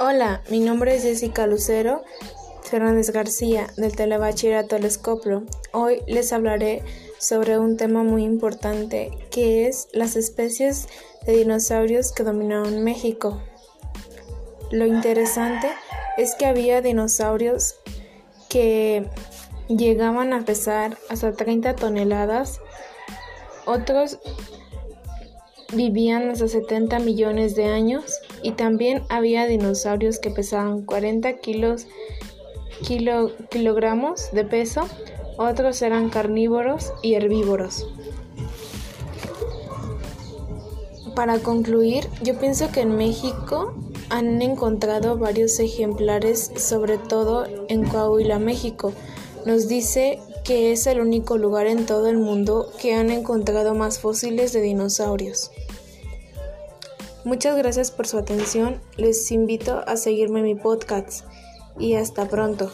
Hola, mi nombre es Jessica Lucero Fernández García del Telebachillerato Telescopio. Hoy les hablaré sobre un tema muy importante que es las especies de dinosaurios que dominaron México. Lo interesante es que había dinosaurios que llegaban a pesar hasta 30 toneladas, otros vivían hasta 70 millones de años y también había dinosaurios que pesaban 40 kilos, kilogramos de peso, otros eran carnívoros y herbívoros. Para concluir, yo pienso que en México han encontrado varios ejemplares, sobre todo en Coahuila, México. Nos dice que es el único lugar en todo el mundo que han encontrado más fósiles de dinosaurios. Muchas gracias por su atención, les invito a seguirme en mi podcast y hasta pronto.